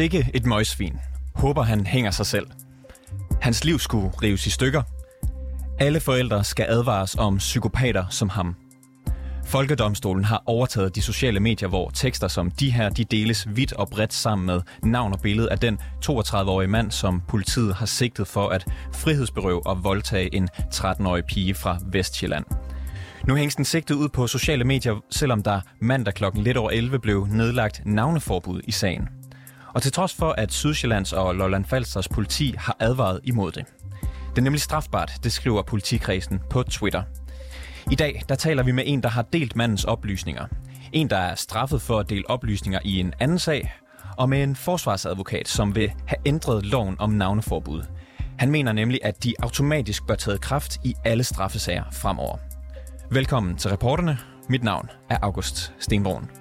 Sikke et møgsvin. Håber han hænger sig selv. Hans liv skulle rives i stykker. Alle forældre skal advares om psykopater som ham. Folkedomstolen har overtaget de sociale medier, hvor tekster som de her, de deles vidt og bredt sammen med navn og billede af den 32-årige mand, som politiet har sigtet for at frihedsberøve og voldtage en 13-årig pige fra Vestjylland. Nu hænges den sigtet ud på sociale medier, selvom der mandag klokken lidt over 11 blev nedlagt navneforbud i sagen. Og til trods for, at Sydsjællands og Lolland Falsters politi har advaret imod det. Det er nemlig strafbart, det skriver politikredsen på Twitter. I dag der taler vi med en, der har delt mandens oplysninger. En, der er straffet for at dele oplysninger i en anden sag, og med en forsvarsadvokat, som vil have ændret loven om navneforbud. Han mener nemlig, at de automatisk bør tage kraft i alle straffesager fremover. Velkommen til reporterne. Mit navn er August Stenbroen.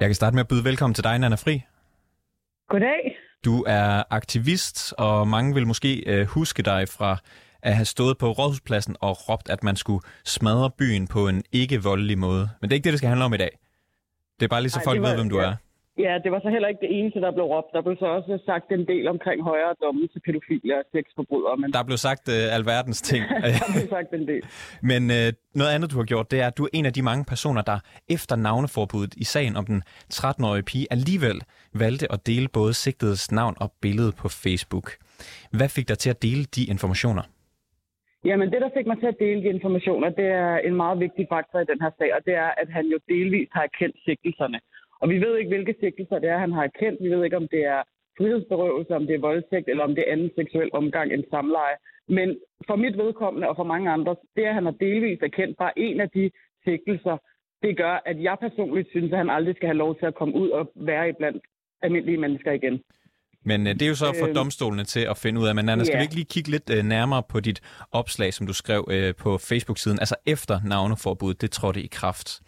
Jeg kan starte med at byde velkommen til dig, Nana Fri. Goddag. Du er aktivist, og mange vil måske øh, huske dig fra at have stået på Rådhuspladsen og råbt, at man skulle smadre byen på en ikke-voldelig måde. Men det er ikke det, det skal handle om i dag. Det er bare lige så Ej, folk var, ved, hvem du ja. er. Ja, det var så heller ikke det eneste, der blev råbt. Der blev så også sagt en del omkring højere domme til pædofile og sexforbrydere. Men... Der blev sagt uh, alverdens ting. der blev sagt en del. Men uh, noget andet, du har gjort, det er, at du er en af de mange personer, der efter navneforbuddet i sagen om den 13-årige pige alligevel valgte at dele både sigtedes navn og billede på Facebook. Hvad fik dig til at dele de informationer? Jamen, det, der fik mig til at dele de informationer, det er en meget vigtig faktor i den her sag, og det er, at han jo delvis har erkendt sigtelserne. Og vi ved ikke, hvilke sigtelser det er, han har erkendt. Vi ved ikke, om det er frihedsberøvelse, om det er voldtægt, eller om det er anden seksuel omgang end samleje. Men for mit vedkommende og for mange andre, det at han har delvis erkendt bare en af de sigtelser, det gør, at jeg personligt synes, at han aldrig skal have lov til at komme ud og være iblandt almindelige mennesker igen. Men uh, det er jo så for øh, domstolene til at finde ud af. Men Anna, skal ja. vi ikke lige kigge lidt uh, nærmere på dit opslag, som du skrev på Facebook-siden, altså efter navneforbuddet, det trådte i kraft?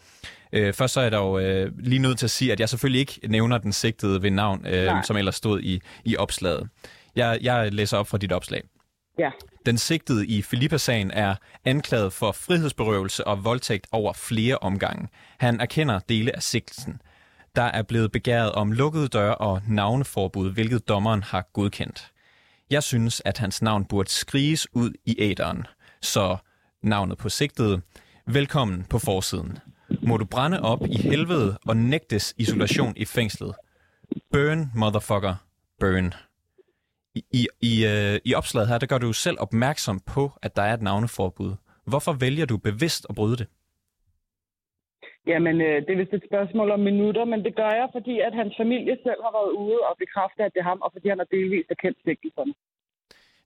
Øh, først så er der jo øh, lige nødt til at sige, at jeg selvfølgelig ikke nævner den sigtede ved navn, øh, som ellers stod i, i opslaget. Jeg, jeg læser op fra dit opslag. Ja. Den sigtede i Filippa-sagen er anklaget for frihedsberøvelse og voldtægt over flere omgange. Han erkender dele af sigtelsen. Der er blevet begæret om lukkede døre og navneforbud, hvilket dommeren har godkendt. Jeg synes, at hans navn burde skriges ud i æderen. Så navnet på sigtede. Velkommen på forsiden må du brænde op i helvede og nægtes isolation i fængslet. Burn, motherfucker, burn. I, i, i, øh, I opslaget her, der gør du selv opmærksom på, at der er et navneforbud. Hvorfor vælger du bevidst at bryde det? Jamen, øh, det er vist et spørgsmål om minutter, men det gør jeg, fordi at hans familie selv har været ude og bekræfte, at det er ham, og fordi han har delvist erkendt sigtelserne.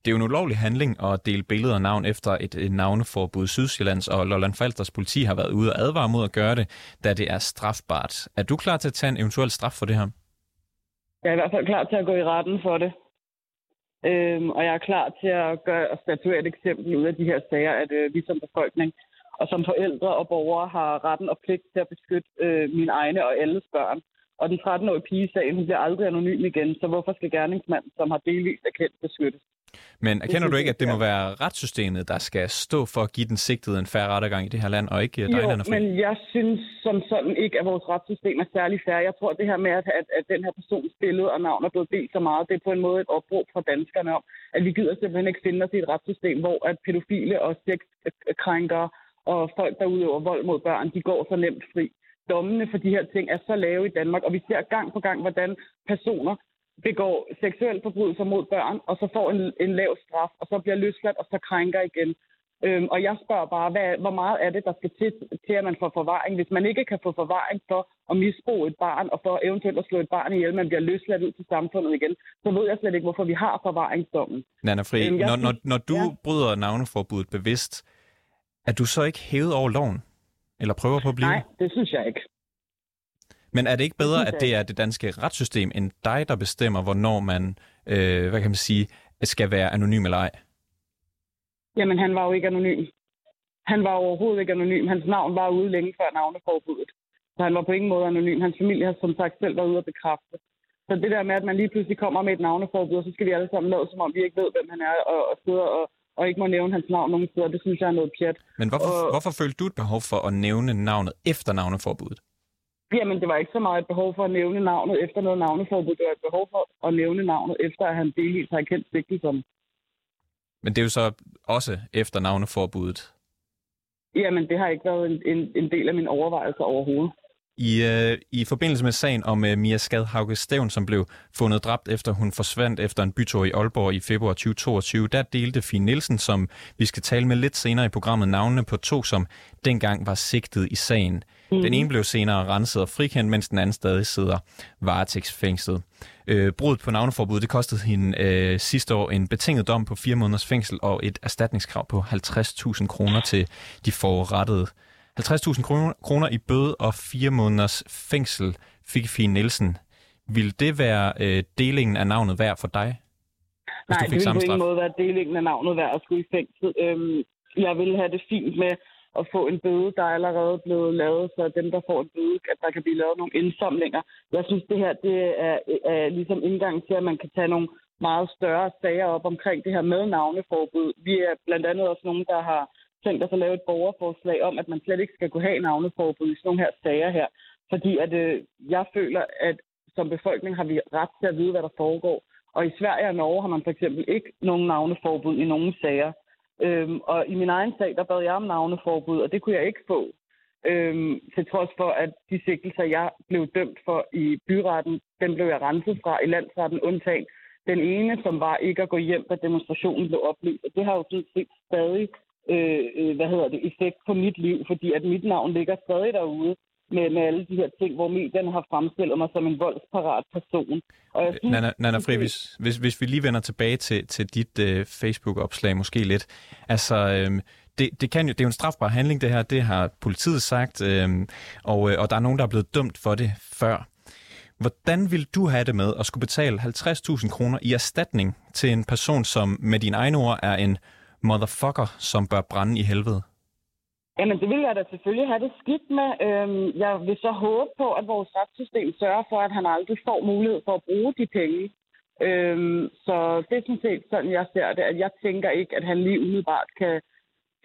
Det er jo en ulovlig handling at dele billeder og navn efter et, et navneforbud. Sydsjællands og Lolland Falsters politi har været ude og advare mod at gøre det, da det er strafbart. Er du klar til at tage en eventuel straf for det her? Jeg er i hvert fald klar til at gå i retten for det. Øhm, og jeg er klar til at, gøre, at statuere et eksempel ud af de her sager, at øh, vi som befolkning og som forældre og borgere har retten og pligt til at beskytte øh, mine egne og alles børn. Og den 13-årige pige sagen, hun bliver aldrig anonym igen, så hvorfor skal gerningsmanden, som har delvist erkendt, beskyttes? Men erkender du ikke, at det må være retssystemet, der skal stå for at give den sigtede en færre rettergang i det her land, og ikke dig, Jo, men jeg synes som sådan ikke, at vores retssystem er særlig færre. Jeg tror, at det her med, at, at, at den her persons billede og navn er blevet delt så meget, det er på en måde et opråb fra danskerne om, at vi gider simpelthen ikke finde os i et retssystem, hvor at pædofile og sexkrænkere og folk, der udøver vold mod børn, de går så nemt fri. Dommene for de her ting er så lave i Danmark, og vi ser gang på gang, hvordan personer begår seksuel forbrydelse mod børn, og så får en, en lav straf, og så bliver løsladt, og så krænker igen. Øhm, og jeg spørger bare, hvad, hvor meget er det, der skal til, til, at man får forvaring? Hvis man ikke kan få forvaring for at misbruge et barn, og for eventuelt at slå et barn ihjel, man bliver løsladt ud til samfundet igen, så ved jeg slet ikke, hvorfor vi har forvaringsdommen. Nana Fri, øhm, når, når, når du ja. bryder navneforbuddet bevidst, er du så ikke hævet over loven? Eller prøver på at blive? Nej, det synes jeg ikke. Men er det ikke bedre, at det er det danske retssystem end dig, der bestemmer, hvornår man, øh, hvad kan man sige, skal være anonym eller ej? Jamen, han var jo ikke anonym. Han var overhovedet ikke anonym. Hans navn var ude længe før navneforbuddet. Så han var på ingen måde anonym. Hans familie har som sagt selv været ude at bekræfte. Så det der med, at man lige pludselig kommer med et navneforbud, og så skal vi alle sammen lade, som om vi ikke ved, hvem han er, og, og sidder og, og ikke må nævne hans navn nogen steder. Det synes jeg er noget pjat. Men hvorfor, Og- hvorfor følte du et behov for at nævne navnet efter navneforbuddet? Jamen, det var ikke så meget et behov for at nævne navnet efter noget navneforbud. Det var et behov for at nævne navnet efter, at han delvis har kendt sigtelsen. Men det er jo så også efter navneforbuddet. Jamen, det har ikke været en, en, en del af min overvejelse overhovedet. I, øh, I forbindelse med sagen om øh, Mia Skadhauge Stævn, som blev fundet dræbt efter hun forsvandt efter en bytur i Aalborg i februar 2022, der delte Fie Nielsen, som vi skal tale med lidt senere i programmet, navnene på to, som dengang var sigtet i sagen. Mm. Den ene blev senere renset og frikendt, mens den anden stadig sidder varetægtsfængslet. Øh, brudet på navneforbuddet, det kostede hende øh, sidste år en betinget dom på fire måneders fængsel og et erstatningskrav på 50.000 kroner til de forurettede. 50.000 kroner, kroner i bøde og fire måneders fængsel fik Fie Nielsen. Vil det være øh, delingen af navnet værd for dig? Hvis Nej, du det fik ville samme på ingen måde være delingen af navnet værd at skulle i fængsel. Øhm, jeg ville have det fint med at få en bøde, der er allerede blevet lavet, så dem, der får en bøde, at der kan blive lavet nogle indsamlinger. Jeg synes, det her det er, er ligesom indgang til, at man kan tage nogle meget større sager op omkring det her med navneforbud. Vi er blandt andet også nogen, der har tænkt os at lave et borgerforslag om, at man slet ikke skal kunne have navneforbud i sådan nogle her sager her. Fordi at, øh, jeg føler, at som befolkning har vi ret til at vide, hvad der foregår. Og i Sverige og Norge har man for eksempel ikke nogen navneforbud i nogen sager. Øhm, og i min egen sag, der bad jeg om navneforbud, og det kunne jeg ikke få. Øhm, til trods for, at de sigtelser, jeg blev dømt for i byretten, den blev jeg renset fra i landsretten undtagen. Den ene, som var ikke at gå hjem, da demonstrationen blev oplyst. Og det har jo sådan set stadig øh, øh, hvad hedder det, effekt på mit liv, fordi at mit navn ligger stadig derude med, med alle de her ting, hvor medierne har fremstillet mig som en voldsparat person. Og jeg synes, Nana, Nana Fri, hvis, hvis, hvis vi lige vender tilbage til, til dit øh, Facebook-opslag måske lidt. Altså, øh, det, det, kan jo, det er jo en strafbar handling, det her. Det har politiet sagt, øh, og, øh, og der er nogen, der er blevet dømt for det før. Hvordan vil du have det med at skulle betale 50.000 kroner i erstatning til en person, som med dine egne ord er en motherfucker, som bør brænde i helvede? Jamen, det vil jeg da selvfølgelig have det skidt med. Øhm, jeg vil så håbe på, at vores retssystem sørger for, at han aldrig får mulighed for at bruge de penge. Øhm, så det er sådan set sådan, jeg ser det. At jeg tænker ikke, at han lige umiddelbart kan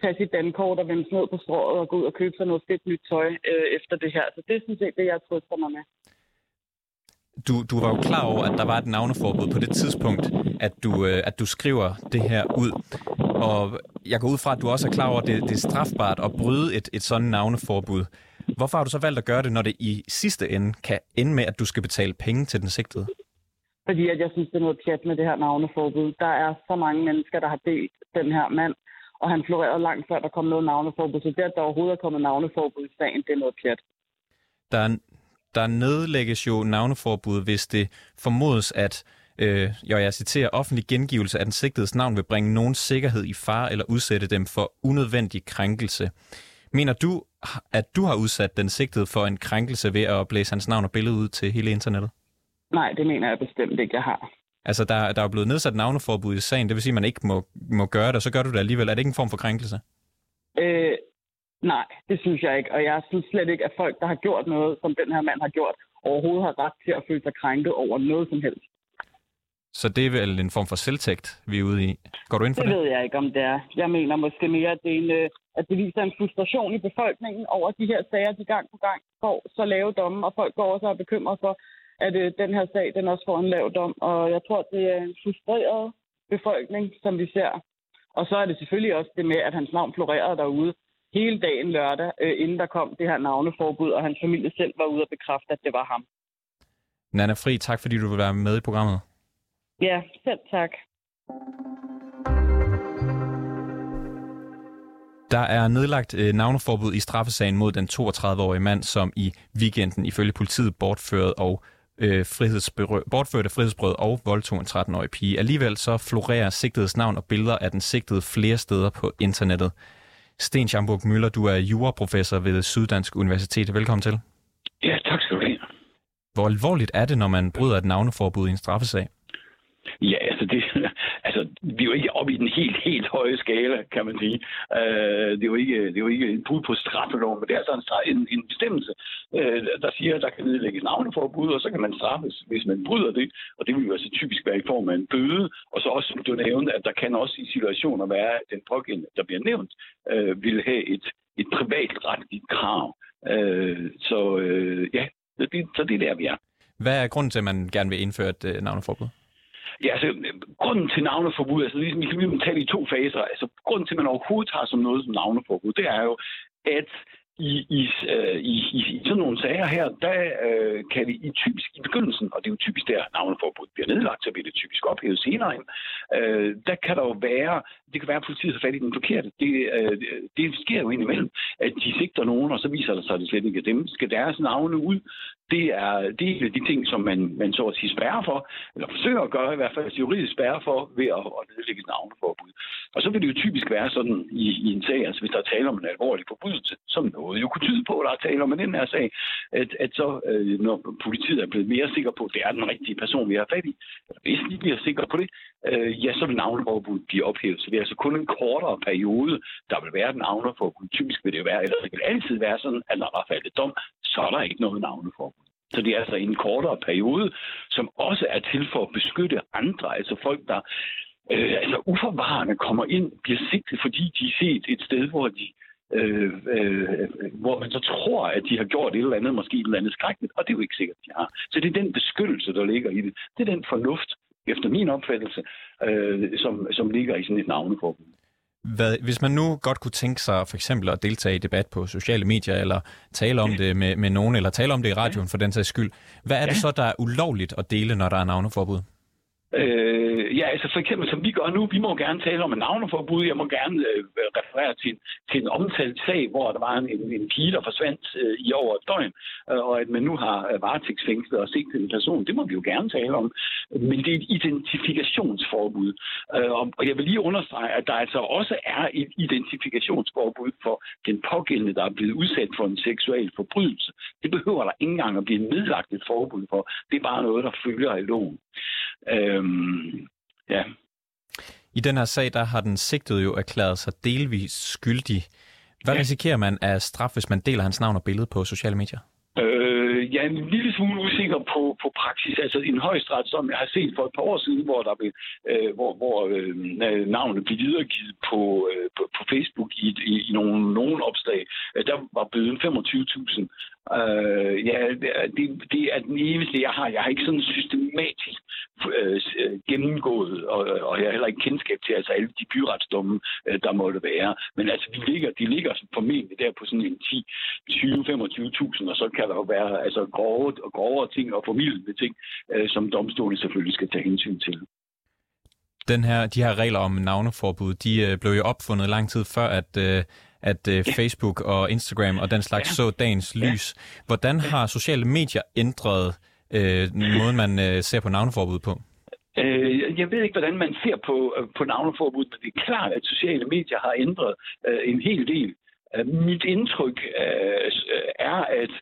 tage sit dankort og vende ned på strået og gå ud og købe sig noget fedt nyt tøj øh, efter det her. Så det er sådan set det, jeg trøster mig med. Du, du var jo klar over, at der var et navneforbud på det tidspunkt, at du, øh, at du skriver det her ud. Og jeg går ud fra, at du også er klar over, at det, det er strafbart at bryde et, et sådan navneforbud. Hvorfor har du så valgt at gøre det, når det i sidste ende kan ende med, at du skal betale penge til den sigtede? Fordi at jeg synes, det er noget pjat med det her navneforbud. Der er så mange mennesker, der har delt den her mand, og han florerede langt før, der kom noget navneforbud. Så det, at der overhovedet er kommet navneforbud i sagen, det er noget pjat. Der, er- der nedlægges jo navneforbud, hvis det formodes, at øh, jo, jeg citerer, offentlig gengivelse af den sigtedes navn vil bringe nogen sikkerhed i fare eller udsætte dem for unødvendig krænkelse. Mener du, at du har udsat den sigtede for en krænkelse ved at blæse hans navn og billede ud til hele internettet? Nej, det mener jeg bestemt ikke, jeg har. Altså, der, der er blevet nedsat navneforbud i sagen, det vil sige, at man ikke må, må gøre det, og så gør du det alligevel. Er det ikke en form for krænkelse? Øh, nej, det synes jeg ikke. Og jeg synes slet ikke, at folk, der har gjort noget, som den her mand har gjort, overhovedet har ret til at føle sig krænket over noget som helst. Så det er vel en form for selvtægt, vi er ude i. Går du ind for Det det? ved jeg ikke, om det er. Jeg mener måske mere, at det, er en, øh, at det viser en frustration i befolkningen over de her sager, de gang på gang får så lave domme, og folk går også og er bekymret for, at øh, den her sag den også får en lav dom. Og jeg tror, det er en frustreret befolkning, som vi ser. Og så er det selvfølgelig også det med, at hans navn florerede derude hele dagen lørdag, øh, inden der kom det her navneforbud, og hans familie selv var ude og bekræfte, at det var ham. Nana Fri, tak fordi du vil være med i programmet. Ja, selv tak. Der er nedlagt øh, navneforbud i straffesagen mod den 32-årige mand, som i weekenden ifølge politiet bortførte og øh, frihedsberø- bortførte frihedsbrød og voldtog en 13-årig pige. Alligevel så florerer sigtedes navn og billeder af den sigtede flere steder på internettet. Sten Schamburg Møller, du er juraprofessor ved Syddansk Universitet. Velkommen til. Ja, tak skal du have. Hvor alvorligt er det, når man bryder et navneforbud i en straffesag? Ja, altså, det, altså, vi er jo ikke oppe i den helt, helt høje skala, kan man sige. Øh, det, er jo ikke, det er jo ikke et brud på straffeloven, men det er altså en, en bestemmelse, øh, der siger, at der kan nedlægges navneforbud, og så kan man straffes, hvis man bryder det. Og det vil jo altså typisk være i form af en bøde. Og så også, som du nævnte, at der kan også i situationer være, at den pågældende, der bliver nævnt, øh, vil have et, et privatretligt krav. Øh, så øh, ja, det, så det er der, vi er. Hvad er grunden til, at man gerne vil indføre et øh, navneforbud? Ja, altså, grunden til navneforbud, altså, ligesom, vi kan lige tage det i to faser. Altså, grunden til, at man overhovedet har som noget som navneforbud, det er jo, at i, i, øh, i, i, i sådan nogle sager her, der øh, kan vi i typisk i begyndelsen, og det er jo typisk der navneforbud bliver nedlagt, så bliver det typisk ophævet senere ind, øh, der kan der jo være, det kan være, at politiet har fat i den forkerte. Det, øh, det sker jo indimellem, at de sigter nogen, og så viser det sig, at det slet ikke er dem. Skal deres navne ud, det er, det er de ting, som man, man så at sige spærrer for, eller forsøger at gøre i hvert fald juridisk spærrer for, ved at, at nedlægge et navneforbud. Og så vil det jo typisk være sådan i, i en sag, altså hvis der er tale om en alvorlig forbrydelse, som noget jo kunne tyde på, at der er tale om den her sag, at, at så øh, når politiet er blevet mere sikker på, at det er den rigtige person, vi har fat i, eller hvis de bliver sikre på det, øh, ja, så vil navneforbuddet blive ophævet. Så det er altså kun en kortere periode, der vil være et navneforbud. Typisk vil det være, eller det vil altid være sådan, at når der er faldet dom, så er der ikke noget navneforbud. Så det er altså en kortere periode, som også er til for at beskytte andre, altså folk, der øh, altså uforvarende kommer ind, bliver sigtet, fordi de er set et sted, hvor de øh, øh, hvor man så tror, at de har gjort et eller andet, måske et eller andet skrækkeligt, og det er jo ikke sikkert, de har. Så det er den beskyttelse, der ligger i det. Det er den fornuft, efter min opfattelse, øh, som, som ligger i sådan et navneforbud. Hvad, hvis man nu godt kunne tænke sig for eksempel at deltage i debat på sociale medier, eller tale om ja. det med, med nogen, eller tale om det i radioen for den sags skyld, hvad er ja. det så, der er ulovligt at dele, når der er navneforbud? Øh, ja, altså for eksempel, som vi gør nu, vi må gerne tale om en navneforbud. Jeg må gerne øh, referere til, til en omtalt sag, hvor der var en, en, en pige, der forsvandt øh, i over et døgn, øh, og at man nu har øh, varetægtsfængslet og sigtet en person. Det må vi jo gerne tale om. Men det er et identifikationsforbud. Øh, og jeg vil lige understrege, at der altså også er et identifikationsforbud for den pågældende, der er blevet udsat for en seksuel forbrydelse. Det behøver der ikke engang at blive nedlagt et forbud for. Det er bare noget, der følger i loven. Øh, Øhm, ja. I den her sag, der har den sigtede jo erklæret sig delvis skyldig. Hvad ja. risikerer man af straf, hvis man deler hans navn og billede på sociale medier? Øh, jeg er en lille smule usikker på, på praksis. Altså en højstret, som jeg har set for et par år siden, hvor der blev, øh, hvor, hvor øh, navnet blev videregivet på, øh, på, på Facebook i, i, i nogle, nogle opslag, øh, der var bøden 25.000. Øh, ja, det, det er den eneste, jeg har. Jeg har ikke sådan systematisk øh, øh, gennemgået, og, og jeg har heller ikke kendskab til altså alle de byretsdomme, øh, der måtte være. Men altså, de ligger, de ligger formentlig der på sådan en 10, 20, 25.000, og så kan der jo være altså, grove, grovere ting og formidlende ting, øh, som domstolen selvfølgelig skal tage hensyn til. Den her, de her regler om navneforbud, de øh, blev jo opfundet lang tid før, at øh, at ja. Facebook og Instagram og den slags ja. så dagens lys. Hvordan har sociale medier ændret uh, måden, man uh, ser på navneforbud på? Jeg ved ikke, hvordan man ser på, på navneforbud, men det er klart, at sociale medier har ændret uh, en hel del. Uh, mit indtryk uh, er, at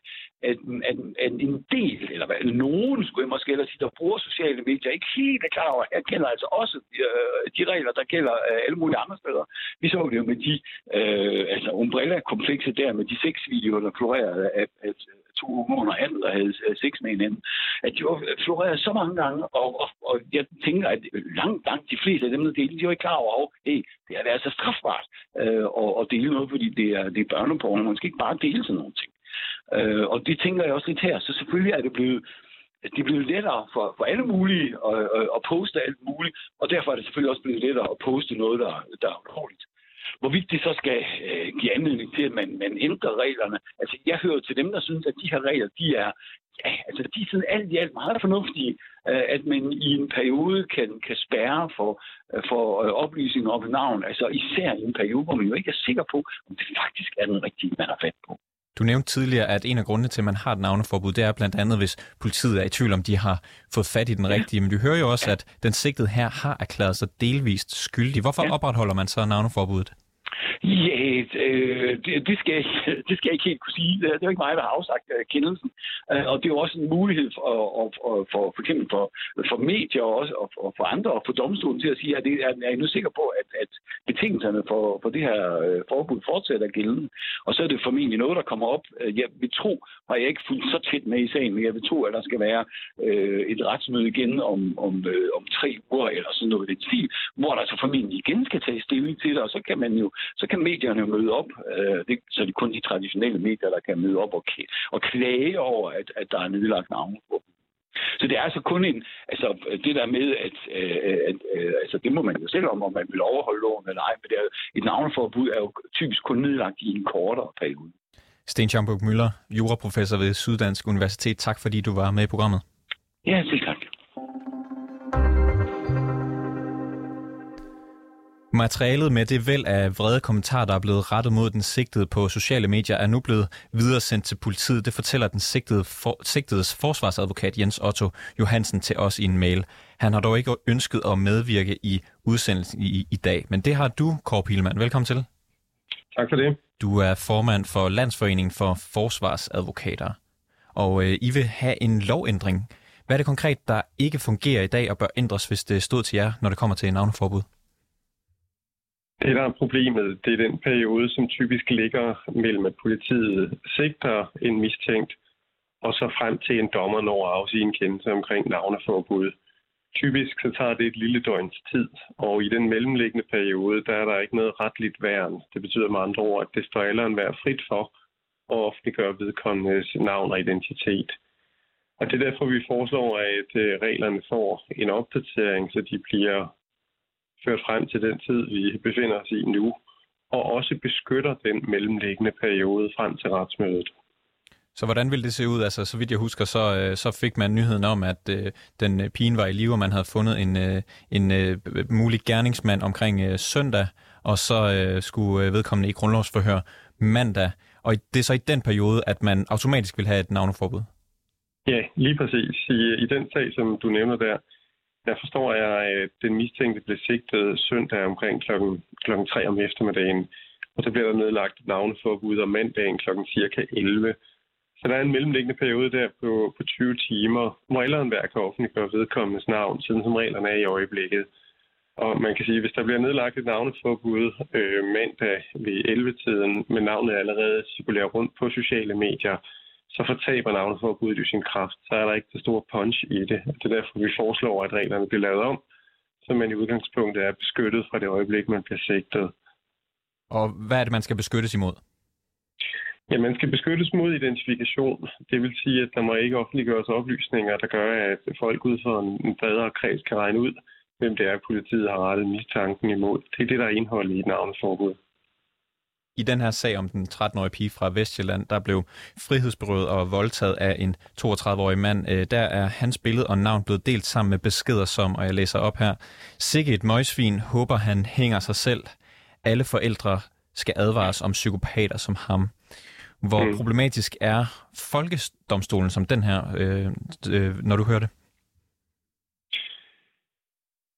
at, at, at en del, eller hvad, nogen skulle jeg måske sige, der bruger sociale medier, ikke helt er klar over, at jeg kender altså også øh, de regler, der gælder øh, alle mulige andre steder. Vi så det jo med de øh, altså umbrella-komplekse der, med de seks videoer, der florerede af, af to uger under der havde øh, sex med hinanden, at de var floreret så mange gange, og, og, og jeg tænker, at langt, langt de fleste af dem, der delte, de var ikke klar over, at hey, det er altså strafbart øh, at, at dele noget, fordi det er, det er børneporn, Man skal ikke bare dele sådan nogle ting. Øh, og det tænker jeg også lidt her. Så selvfølgelig er det blevet, det er blevet lettere for, for alle mulige at, at, poste alt muligt, og derfor er det selvfølgelig også blevet lettere at poste noget, der, der er ulovligt. Hvorvidt det så skal øh, give anledning til, at man, man ændrer reglerne. Altså, jeg hører til dem, der synes, at de her regler, de er, ja, altså, de er sådan alt i alt meget fornuftige, øh, at man i en periode kan, kan spærre for, øh, for øh, oplysninger om navn. Altså, især i en periode, hvor man jo ikke er sikker på, om det faktisk er den rigtige, man har fat på. Du nævnte tidligere, at en af grundene til, at man har et navneforbud, det er blandt andet, hvis politiet er i tvivl om, de har fået fat i den rigtige. Men du hører jo også, at den sigtede her har erklæret sig delvist skyldig. Hvorfor opretholder man så navneforbuddet? Ja, øh, det, det, skal jeg, det skal jeg ikke helt kunne sige. Det er jo ikke mig, der har afsagt øh, kendelsen. Øh, og det er jo også en mulighed for, for, for, for, eksempel for, for medier og, også, og, og for andre og for domstolen til at sige, at det er, er I nu sikker på, at, at betingelserne for, for det her øh, forbud fortsætter gældende. Og så er det formentlig noget, der kommer op. Jeg vil tro, har jeg ikke fulgt så tæt med i sagen, men jeg vil tro, at der skal være øh, et retsmøde igen om, om, øh, om tre uger eller sådan noget i den stil, hvor der så formentlig igen skal tage stilling til det, og så kan man jo så kan medierne møde op. Øh, det, så det er kun de traditionelle medier, der kan møde op og, og klage over, at, at der er nedlagt navne på dem. Så det er altså kun en, altså det der med, at, øh, at, at øh, altså det må man jo selv om, om man vil overholde loven eller ej, men det er, et navneforbud er jo typisk kun nedlagt i en kortere periode. Sten Schaumburg Møller, juraprofessor ved Syddansk Universitet. Tak fordi du var med i programmet. Ja, selv tak. Materialet med det væld af vrede kommentarer, der er blevet rettet mod den sigtede på sociale medier, er nu blevet videresendt til politiet. Det fortæller den sigtede for, sigtedes forsvarsadvokat Jens Otto Johansen til os i en mail. Han har dog ikke ønsket at medvirke i udsendelsen i, i dag, men det har du, Kåre Pilman. Velkommen til. Tak for det. Du er formand for Landsforeningen for Forsvarsadvokater, og øh, I vil have en lovændring. Hvad er det konkret, der ikke fungerer i dag og bør ændres, hvis det stod til jer, når det kommer til navneforbud? Det, der er problemet, det er den periode, som typisk ligger mellem, at politiet sigter en mistænkt, og så frem til en dommer når at afsige en kendelse omkring navneforbud. Typisk så tager det et lille døgns tid, og i den mellemliggende periode, der er der ikke noget retligt værn. Det betyder med andre ord, at det står alderen være frit for at offentliggøre vedkommendes navn og identitet. Og det er derfor, vi foreslår, at øh, reglerne får en opdatering, så de bliver ført frem til den tid, vi befinder os i nu, og også beskytter den mellemliggende periode frem til retsmødet. Så hvordan vil det se ud? Altså, så vidt jeg husker, så, øh, så fik man nyheden om, at øh, den øh, pigen var i live, og man havde fundet en, øh, en øh, mulig gerningsmand omkring øh, søndag, og så øh, skulle øh, vedkommende i grundlovsforhør mandag. Og det er så i den periode, at man automatisk vil have et navneforbud? Ja, lige præcis. I, i den sag, som du nævner der, der forstår jeg, at den mistænkte blev sigtet søndag omkring klokken, klokken 3 om eftermiddagen, og så bliver der nedlagt navneforbud om mandagen klokken cirka 11. Så der er en mellemliggende periode der på, på 20 timer, hvor alle enhver kan offentliggøre vedkommendes navn, siden som reglerne er i øjeblikket. Og man kan sige, at hvis der bliver nedlagt et navneforbud øh, mandag ved 11-tiden, men navnet allerede cirkulerer rundt på sociale medier, så fortaber navneforbuddet jo sin kraft. Så er der ikke så stor punch i det. Det er derfor, vi foreslår, at reglerne bliver lavet om, så man i udgangspunktet er beskyttet fra det øjeblik, man bliver sigtet. Og hvad er det, man skal beskyttes imod? Ja, man skal beskyttes mod identifikation. Det vil sige, at der må ikke offentliggøres oplysninger, der gør, at folk ud fra en bredere kreds kan regne ud, hvem det er, politiet har rettet mistanken imod. Det er det, der er indholdet i et navneforbud i den her sag om den 13-årige pige fra Vestjylland, der blev frihedsberøvet og voldtaget af en 32-årig mand, øh, der er hans billede og navn blevet delt sammen med beskeder som, og jeg læser op her, Sikke et møgsvin, håber han hænger sig selv. Alle forældre skal advares om psykopater som ham. Hvor mm. problematisk er folkedomstolen som den her, øh, øh, når du hører det?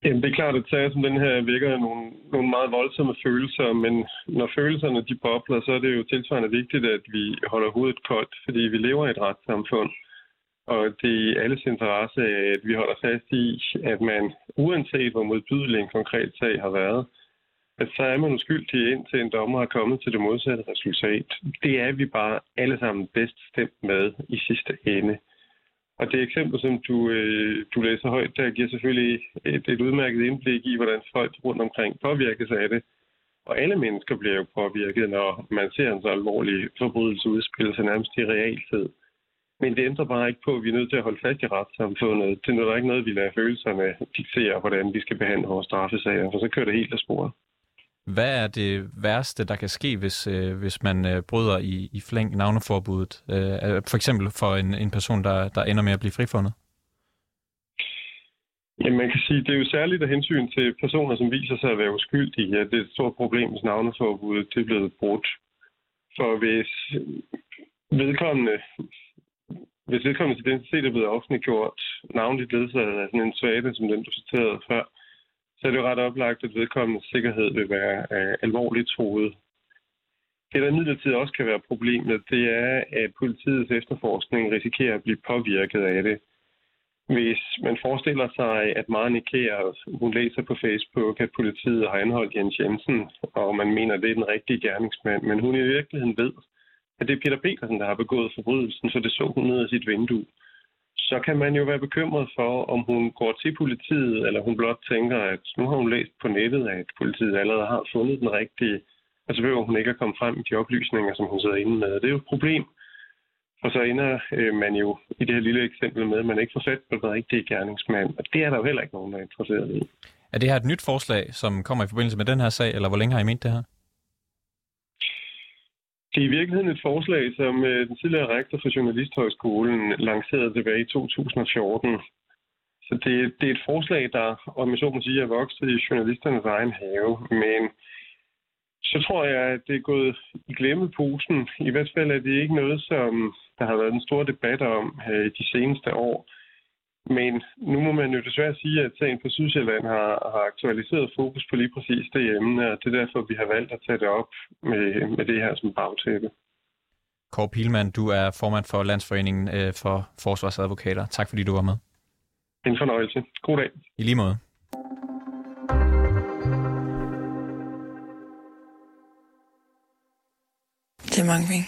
Jamen, det er klart, at sager som den her vækker nogle, nogle meget voldsomme følelser, men når følelserne de bobler, så er det jo tilsvarende vigtigt, at vi holder hovedet koldt, fordi vi lever i et retssamfund. Og det er i alles interesse, at vi holder fast i, at man, uanset hvor modbydelig en konkret sag har været, at så er man uskyldig indtil en dommer er kommet til det modsatte resultat. Det er vi bare alle sammen bedst stemt med i sidste ende. Og det eksempel, som du, øh, du læser højt, der giver selvfølgelig et, et udmærket indblik i, hvordan folk rundt omkring påvirkes af det. Og alle mennesker bliver jo påvirket, når man ser en så alvorlig forbrydelse udspille sig nærmest i realtid. Men det ændrer bare ikke på, at vi er nødt til at holde fast i retssamfundet. Det er der ikke noget, vi lader følelserne diktere, hvordan vi skal behandle vores straffesager, for så kører det helt af sporet. Hvad er det værste, der kan ske, hvis, øh, hvis man øh, bryder i, i flæng navneforbuddet? Øh, for eksempel for en, en person, der, der ender med at blive frifundet? Ja, man kan sige, det er jo særligt af hensyn til personer, som viser sig at være uskyldige. Ja, det er et stort problem, hvis navneforbuddet det er blevet brudt. For hvis vedkommende, hvis vedkommendes identitet er blevet offentliggjort, navnligt ledsaget af sådan en svage, som den du citerede før, så er det jo ret oplagt, at vedkommendes sikkerhed vil være uh, alvorligt troet. Det, der imidlertid også kan være problemet, det er, at politiets efterforskning risikerer at blive påvirket af det. Hvis man forestiller sig, at Maren Ikea, hun læser på Facebook, at politiet har anholdt Jens Jensen, og man mener, at det er den rigtige gerningsmand, men hun i virkeligheden ved, at det er Peter Petersen, der har begået forbrydelsen, så det så hun ned af sit vindue. Så kan man jo være bekymret for, om hun går til politiet, eller hun blot tænker, at nu har hun læst på nettet, at politiet allerede har fundet den rigtige, og så behøver hun ikke at komme frem med de oplysninger, som hun sidder inde med. Det er jo et problem, og så ender øh, man jo i det her lille eksempel med, at man ikke får fat på den rigtige gerningsmand. Og det er der jo heller ikke nogen, der er interesseret i. Er det her et nyt forslag, som kommer i forbindelse med den her sag, eller hvor længe har I ment det her? Det er i virkeligheden et forslag, som øh, den tidligere rektor for Journalisthøjskolen lancerede tilbage i 2014. Så det, det er et forslag, der, om jeg så må sige, er vokset i journalisternes egen have. Men så tror jeg, at det er gået i glemmeposen. I hvert fald er det ikke noget, som der har været en stor debat om øh, de seneste år. Men nu må man jo desværre sige, at sagen på Sydsjælland har, har aktualiseret fokus på lige præcis det emne, og det er derfor, vi har valgt at tage det op med, med det her som bagtæppe. Kåre Pilman, du er formand for Landsforeningen øh, for Forsvarsadvokater. Tak fordi du var med. En fornøjelse. God dag. I lige måde. Det er mange penge.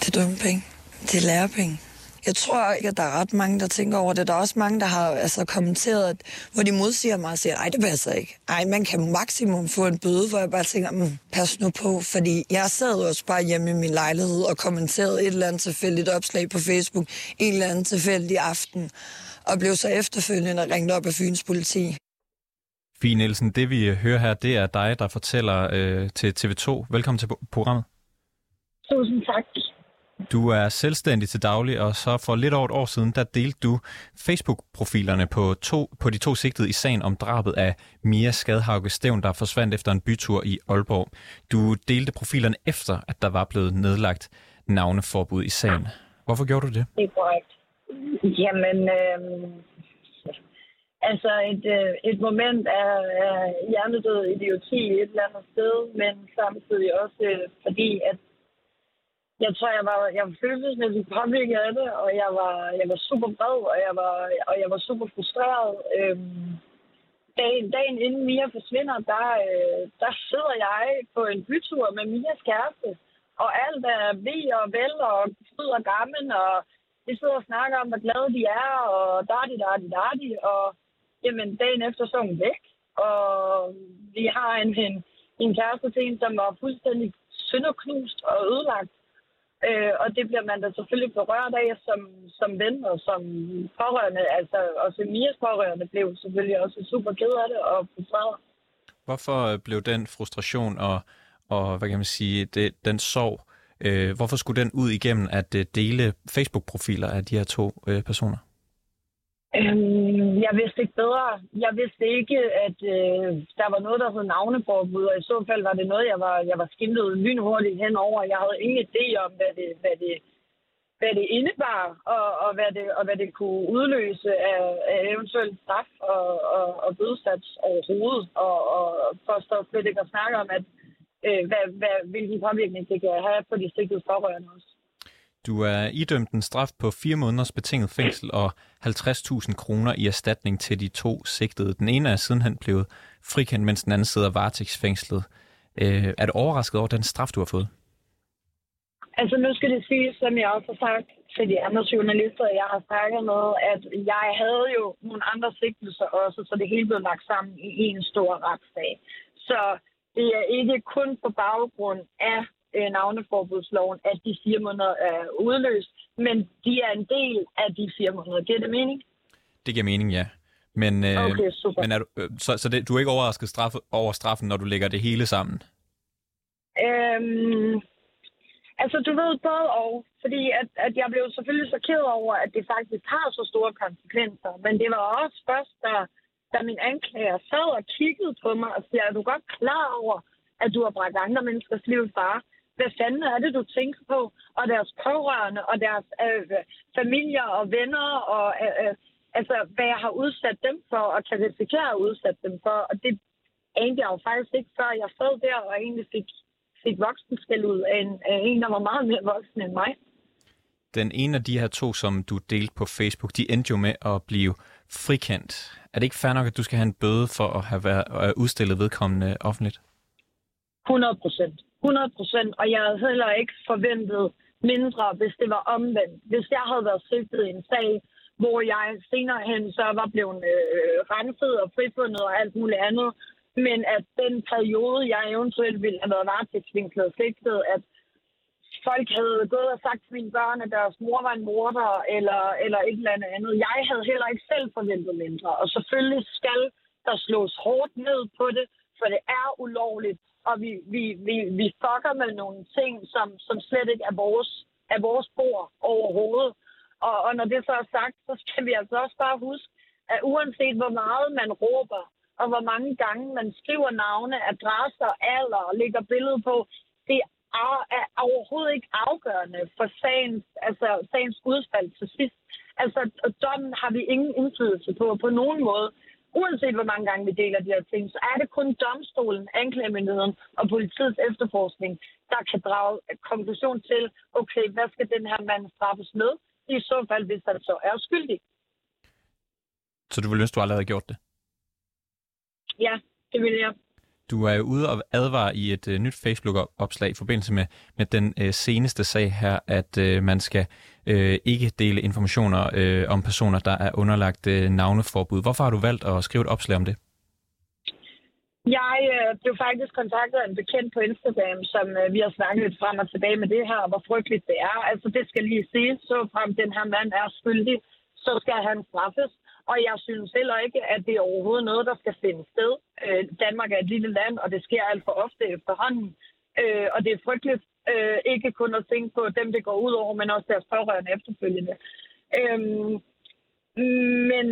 Det er dumme penge. Det er lærepenge. Jeg tror ikke, at der er ret mange, der tænker over det. Der er også mange, der har altså, kommenteret, hvor de modsiger mig og siger, nej, det passer ikke. Ej, man kan maksimum få en bøde, hvor jeg bare tænker, mm, pas nu på. Fordi jeg sad også bare hjemme i min lejlighed og kommenterede et eller andet tilfældigt opslag på Facebook, en eller anden tilfældig aften, og blev så efterfølgende ringet op af Fyns politi. Fie Nielsen, det vi hører her, det er dig, der fortæller øh, til TV2. Velkommen til programmet. Tusind tak. Du er selvstændig til daglig, og så for lidt over et år siden, der delte du Facebook-profilerne på, to, på de to sigtede i sagen om drabet af Mia Skadhauke Stævn, der forsvandt efter en bytur i Aalborg. Du delte profilerne efter, at der var blevet nedlagt navneforbud i sagen. Hvorfor gjorde du det? Det er korrekt. Jamen, øh, altså et, øh, et moment af, af hjernedød idioti et eller andet sted, men samtidig også øh, fordi, at jeg tror, jeg var, jeg var følelsesmæssigt påvirket af det, og jeg var, jeg var super bred, og jeg var, og jeg var super frustreret. Øhm, dagen, dagen inden Mia forsvinder, der, øh, der sidder jeg på en bytur med Mias kæreste, og alt er ved og vel og fryd og gammel, og vi sidder og snakker om, hvor glade de er, og dardi, dardi, dardi, og jamen, dagen efter så hun væk, og vi har en, en, en kæreste til en, som var fuldstændig sønderknust og ødelagt, Øh, og det bliver man da selvfølgelig berørt af som, som ven og som pårørende. Altså også Mias pårørende blev selvfølgelig også super ked af det og frustreret. Hvorfor blev den frustration og, og hvad kan man sige, det, den sorg, øh, hvorfor skulle den ud igennem at øh, dele Facebook-profiler af de her to øh, personer? Øhm, jeg vidste ikke bedre. Jeg vidste ikke, at øh, der var noget, der hed navneforbud, og i så fald var det noget, jeg var, jeg var skimlet lynhurtigt henover. Jeg havde ingen idé om, hvad det, hvad det, hvad det indebar, og, og, hvad det, og hvad det kunne udløse af, af eventuelt straf og, og, og bødesats overhovedet. Og, og for at stå slet ikke snakke om, at, øh, hvad, hvad, hvilken påvirkning det kan have på de sigtede pårørende også. Du er idømt en straf på fire måneders betinget fængsel og 50.000 kroner i erstatning til de to sigtede. Den ene er sidenhen blevet frikendt, mens den anden sidder varetægtsfængslet. Øh, er du overrasket over den straf, du har fået? Altså nu skal det sige, som jeg også har sagt til de andre journalister, jeg har snakket med, at jeg havde jo nogle andre sigtelser også, så det hele blev lagt sammen i en stor retssag. Så det er ikke kun på baggrund af øh, navneforbudsloven, at de fire måneder er udløst, men de er en del af de fire måneder. Giver det mening? Det giver mening, ja. Men, øh, okay, super. men er du, øh, så, så det, du er ikke overrasket straffe, over straffen, når du lægger det hele sammen? Øhm, altså, du ved både og. Fordi at, at jeg blev selvfølgelig så ked over, at det faktisk har så store konsekvenser. Men det var også først, da, da min anklager sad og kiggede på mig og siger, er du godt klar over, at du har bragt andre menneskers liv i fare? Hvad fanden er det, du tænker på? Og deres pårørende, og deres øh, familier og venner, og øh, øh, altså, hvad jeg har udsat dem for, og kan risikere at udsætte dem for. Og det anede jeg jo faktisk ikke, før jeg sad der og egentlig fik, fik voksen skal ud af en, af en, der var meget mere voksen end mig. Den ene af de her to, som du delte på Facebook, de endte jo med at blive frikendt. Er det ikke fair nok, at du skal have en bøde for at have været, at udstillet vedkommende offentligt? 100 procent. 100 procent. Og jeg havde heller ikke forventet mindre, hvis det var omvendt. Hvis jeg havde været sigtet i en sag, hvor jeg senere hen så var blevet øh, renset og frifundet og alt muligt andet, men at den periode, jeg eventuelt ville have været varetægtsvinklet og sigtet, at folk havde gået og sagt til mine børn, at deres mor var en morder, eller, eller et eller andet andet. Jeg havde heller ikke selv forventet mindre. Og selvfølgelig skal der slås hårdt ned på det, for det er ulovligt, og vi, vi, vi, vi fucker med nogle ting, som, som slet ikke er vores, er vores bord overhovedet. Og, og når det så er sagt, så skal vi altså også bare huske, at uanset hvor meget man råber, og hvor mange gange man skriver navne, adresser, alder og lægger billede på, det er, er overhovedet ikke afgørende for sagens, altså, sagens udfald til sidst. Altså, dommen har vi ingen indflydelse på på nogen måde. Uanset hvor mange gange vi deler de her ting, så er det kun domstolen, anklagemyndigheden og politiets efterforskning, der kan drage konklusion til, okay, hvad skal den her mand straffes med? I så fald, hvis han så er skyldig. Så du ville ønske, du aldrig havde gjort det? Ja, det vil jeg. Du er jo ude og advare i et uh, nyt Facebook-opslag i forbindelse med, med den uh, seneste sag her, at uh, man skal øh, ikke dele informationer øh, om personer, der er underlagt øh, navneforbud. Hvorfor har du valgt at skrive et opslag om det? Jeg øh, blev faktisk kontaktet af en bekendt på Instagram, som øh, vi har snakket lidt frem og tilbage med det her, og hvor frygteligt det er. Altså, det skal lige sige, så frem den her mand er skyldig, så skal han straffes. Og jeg synes heller ikke, at det er overhovedet noget, der skal finde sted. Øh, Danmark er et lille land, og det sker alt for ofte efterhånden. Øh, og det er frygteligt øh, ikke kun at tænke på dem, det går ud over, men også deres pårørende efterfølgende. Øhm, men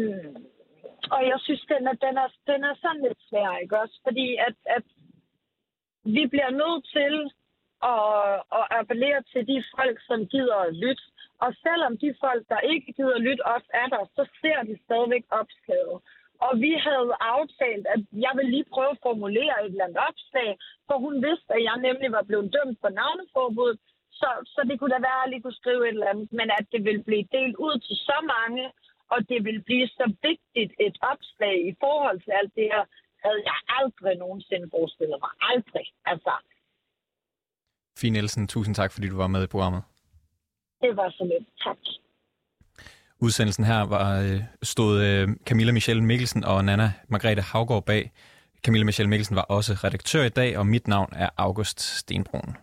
og jeg synes, den er, den er, den er sådan lidt svær, ikke også? Fordi at, at vi bliver nødt til at, at appellere til de folk, som gider at lytte. Og selvom de folk, der ikke gider at lytte, også er der, så ser de stadigvæk opslaget. Og vi havde aftalt, at jeg ville lige prøve at formulere et eller andet opslag, for hun vidste, at jeg nemlig var blevet dømt for navneforbud. Så, så det kunne da være, at jeg lige kunne skrive et eller andet, men at det ville blive delt ud til så mange, og det ville blive så vigtigt et opslag i forhold til alt det her, havde jeg aldrig nogensinde forestillet mig. Aldrig. Altså. Fie Nielsen, tusind tak, fordi du var med i programmet. Det var så lidt. Tak. Udsendelsen her var, øh, stod øh, Camilla Michelle Mikkelsen og Nana Margrethe Havgård bag. Camilla Michelle Mikkelsen var også redaktør i dag, og mit navn er August Stenbrun.